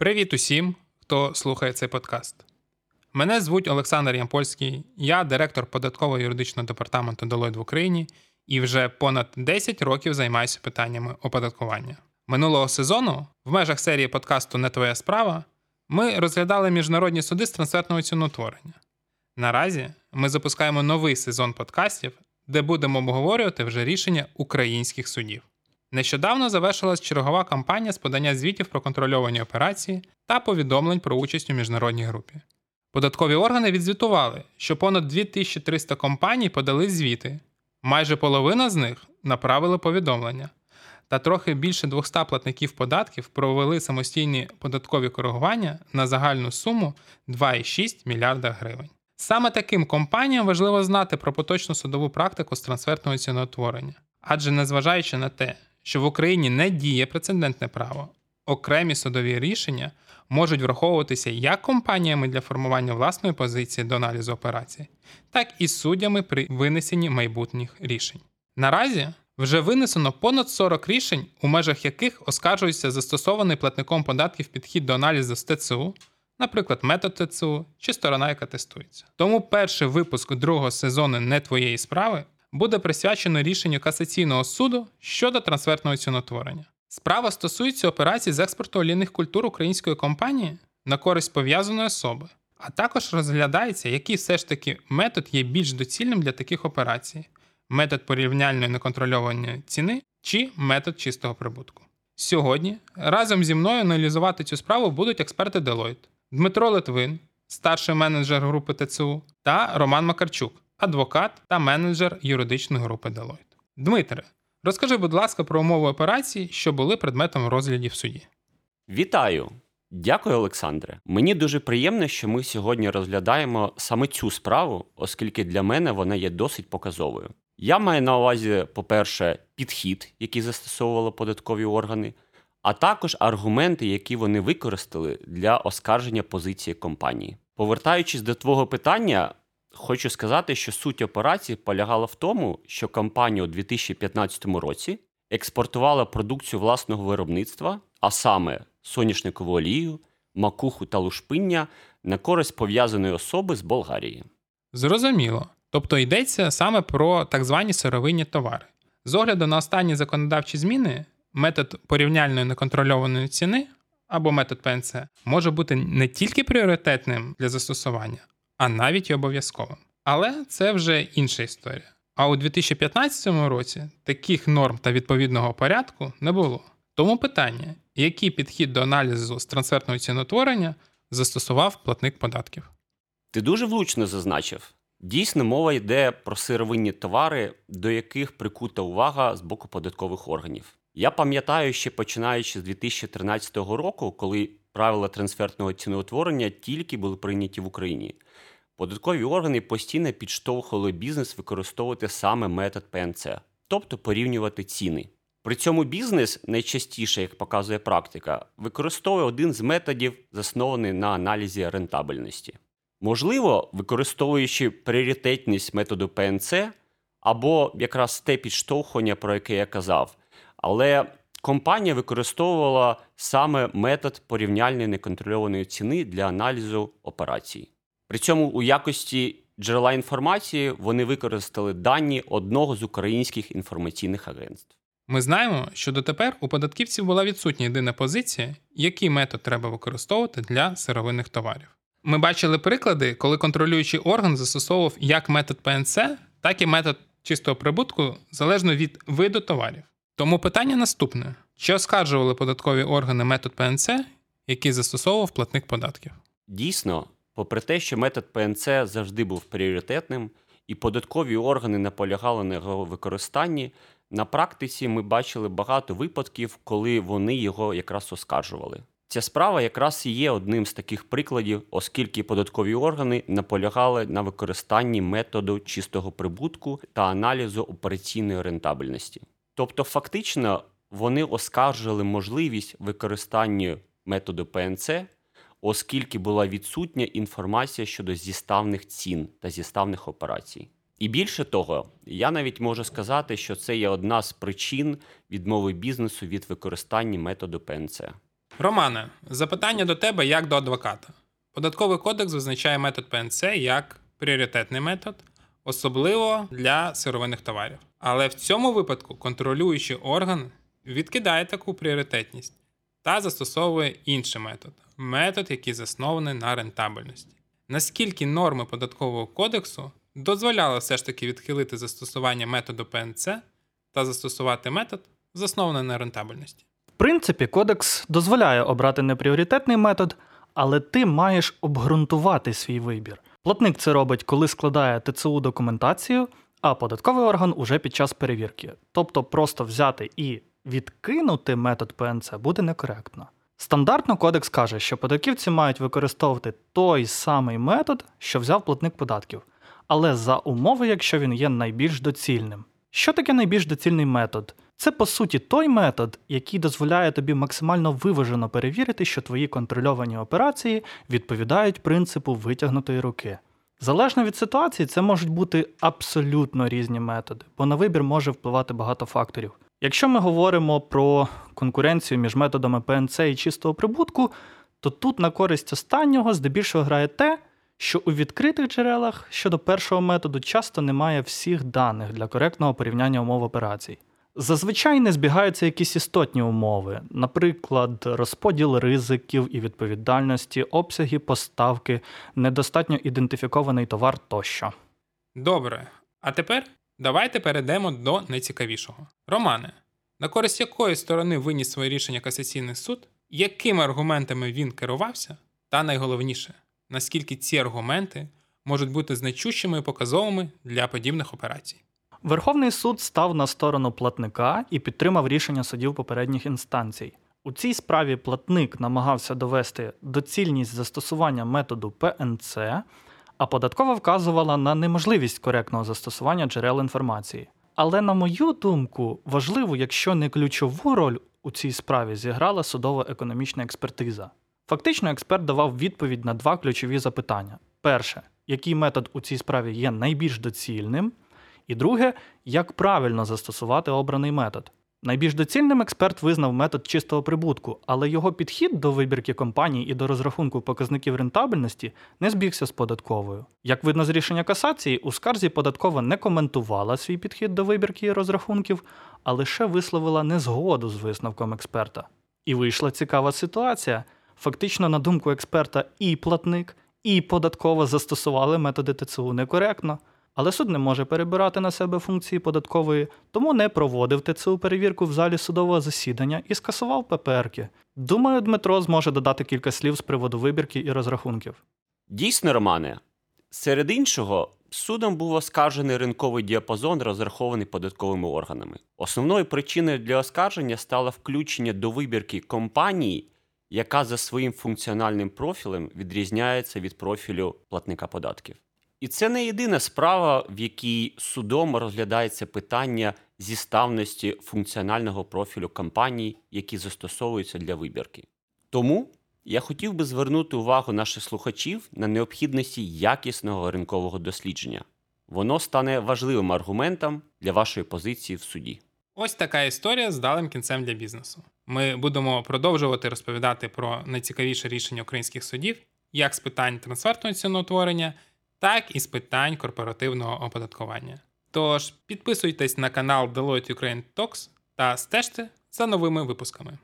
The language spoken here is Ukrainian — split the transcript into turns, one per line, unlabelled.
Привіт усім, хто слухає цей подкаст. Мене звуть Олександр Ямпольський, я директор податкового юридичного департаменту Deloitte в Україні і вже понад 10 років займаюся питаннями оподаткування. Минулого сезону, в межах серії подкасту Не твоя справа, ми розглядали міжнародні суди з трансфертного ціноутворення. Наразі ми запускаємо новий сезон подкастів, де будемо обговорювати вже рішення українських судів. Нещодавно завершилась чергова кампанія з подання звітів про контрольовані операції та повідомлень про участь у міжнародній групі. Податкові органи відзвітували, що понад 2300 компаній подали звіти, майже половина з них направили повідомлення, та трохи більше 200 платників податків провели самостійні податкові коригування на загальну суму 2,6 мільярда гривень. Саме таким компаніям важливо знати про поточну судову практику з трансфертного ціноутворення, адже незважаючи на те, що в Україні не діє прецедентне право, окремі судові рішення можуть враховуватися як компаніями для формування власної позиції до аналізу операцій, так і суддями при винесенні майбутніх рішень. Наразі вже винесено понад 40 рішень, у межах яких оскаржується застосований платником податків підхід до аналізу з ТЦУ, наприклад, метод ТЦУ чи сторона, яка тестується. Тому перший випуск другого сезону не твоєї справи буде присвячено рішенню касаційного суду щодо трансфертного ціноутворення. Справа стосується операцій з експорту олійних культур української компанії на користь пов'язаної особи, а також розглядається, який все ж таки метод є більш доцільним для таких операцій: метод порівняльної неконтрольованої ціни чи метод чистого прибутку. Сьогодні разом зі мною аналізувати цю справу будуть експерти Deloitte Дмитро Литвин, старший менеджер групи ТЦУ, та Роман Макарчук, адвокат та менеджер юридичної групи Deloitte. Дмитре, розкажи, будь ласка, про умови операції, що були предметом розглядів в суді.
Вітаю! Дякую, Олександре. Мені дуже приємно, що ми сьогодні розглядаємо саме цю справу, оскільки для мене вона є досить показовою. Я маю на увазі, по-перше, підхід, який застосовували податкові органи, а також аргументи, які вони використали для оскарження позиції компанії. Повертаючись до твого питання, хочу сказати, що суть операції полягала в тому, що компанія у 2015 році експортувала продукцію власного виробництва, а саме соняшникову олію, макуху та лушпиння на користь пов'язаної особи з Болгарії.
Зрозуміло. Тобто йдеться саме про так звані сировинні товари. З огляду на останні законодавчі зміни, метод порівняльної неконтрольованої ціни або метод ПНЦ може бути не тільки пріоритетним для застосування, а навіть і обов'язковим. Але це вже інша історія. А у 2015 році таких норм та відповідного порядку не було. Тому питання, який підхід до аналізу з трансфертного ціноутворення застосував платник податків?
Ти дуже влучно зазначив. Дійсно, мова йде про сировинні товари, до яких прикута увага з боку податкових органів. Я пам'ятаю, ще починаючи з 2013 року, коли правила трансфертного ціноутворення тільки були прийняті в Україні. Податкові органи постійно підштовхували бізнес використовувати саме метод ПНЦ, тобто порівнювати ціни. При цьому бізнес найчастіше, як показує практика, використовує один з методів, заснований на аналізі рентабельності. Можливо, використовуючи пріоритетність методу ПНЦ або якраз те підштовхування, про яке я казав, але компанія використовувала саме метод порівняльної неконтрольованої ціни для аналізу операцій. При цьому у якості джерела інформації вони використали дані одного з українських інформаційних агентств.
Ми знаємо, що дотепер у податківців була відсутня єдина позиція, який метод треба використовувати для сировинних товарів. Ми бачили приклади, коли контролюючий орган застосовував як метод ПНЦ, так і метод чистого прибутку залежно від виду товарів. Тому питання наступне: чи оскаржували податкові органи метод ПНЦ, який застосовував платник податків?
Дійсно, попри те, що метод ПНЦ завжди був пріоритетним, і податкові органи наполягали на його використанні, на практиці ми бачили багато випадків, коли вони його якраз оскаржували. Ця справа якраз і є одним з таких прикладів, оскільки податкові органи наполягали на використанні методу чистого прибутку та аналізу операційної рентабельності. Тобто, фактично, вони оскаржили можливість використання методу ПНЦ, оскільки була відсутня інформація щодо зіставних цін та зіставних операцій. І більше того, я навіть можу сказати, що це є одна з причин відмови бізнесу від використання методу ПНЦ.
Романе, запитання до тебе як до адвоката. Податковий кодекс визначає метод ПНЦ як пріоритетний метод, особливо для сировинних товарів. Але в цьому випадку контролюючий орган відкидає таку пріоритетність та застосовує інший метод метод, який заснований на рентабельності. Наскільки норми податкового кодексу дозволяли все ж таки відхилити застосування методу ПНЦ та застосувати метод, заснований на рентабельності?
В принципі, кодекс дозволяє обрати непріоритетний метод, але ти маєш обґрунтувати свій вибір. Платник це робить, коли складає ТЦУ документацію, а податковий орган уже під час перевірки. Тобто просто взяти і відкинути метод ПНЦ буде некоректно. Стандартно кодекс каже, що податківці мають використовувати той самий метод, що взяв платник податків, але за умови, якщо він є найбільш доцільним. Що таке найбільш доцільний метод? Це по суті той метод, який дозволяє тобі максимально виважено перевірити, що твої контрольовані операції відповідають принципу витягнутої руки. Залежно від ситуації, це можуть бути абсолютно різні методи, бо на вибір може впливати багато факторів. Якщо ми говоримо про конкуренцію між методами ПНЦ і чистого прибутку, то тут на користь останнього здебільшого грає те, що у відкритих джерелах щодо першого методу часто немає всіх даних для коректного порівняння умов операцій. Зазвичай не збігаються якісь істотні умови, наприклад, розподіл ризиків і відповідальності, обсяги поставки, недостатньо ідентифікований товар тощо.
Добре. А тепер давайте перейдемо до найцікавішого. Романе, на користь якої сторони виніс своє рішення касаційний суд, якими аргументами він керувався, та найголовніше, наскільки ці аргументи можуть бути значущими і показовими для подібних операцій.
Верховний суд став на сторону платника і підтримав рішення судів попередніх інстанцій. У цій справі платник намагався довести доцільність застосування методу ПНЦ, а податкова вказувала на неможливість коректного застосування джерел інформації. Але, на мою думку, важливо, якщо не ключову роль у цій справі зіграла судово-економічна експертиза. Фактично, експерт давав відповідь на два ключові запитання: перше, який метод у цій справі є найбільш доцільним, і друге, як правильно застосувати обраний метод. Найбільш доцільним експерт визнав метод чистого прибутку, але його підхід до вибірки компаній і до розрахунку показників рентабельності не збігся з податковою. Як видно з рішення касації, у скарзі податкова не коментувала свій підхід до вибірки і розрахунків, а лише висловила незгоду з висновком експерта. І вийшла цікава ситуація. Фактично, на думку експерта, і платник, і податкова застосували методи ТЦУ некоректно. Але суд не може перебирати на себе функції податкової, тому не проводив ТЦУ перевірку в залі судового засідання і скасував ППРки. Думаю, Дмитро зможе додати кілька слів з приводу вибірки і розрахунків.
Дійсно, Романе, серед іншого, судом був оскаржений ринковий діапазон, розрахований податковими органами. Основною причиною для оскарження стало включення до вибірки компанії, яка за своїм функціональним профілем відрізняється від профілю платника податків. І це не єдина справа, в якій судом розглядається питання зіставності функціонального профілю компаній, які застосовуються для вибірки. Тому я хотів би звернути увагу наших слухачів на необхідності якісного ринкового дослідження. Воно стане важливим аргументом для вашої позиції в суді.
Ось така історія з далим кінцем для бізнесу. Ми будемо продовжувати розповідати про найцікавіше рішення українських судів, як з питань трансфертного ціноутворення – так і з питань корпоративного оподаткування. Тож підписуйтесь на канал Deloitte Ukraine Talks та стежте за новими випусками.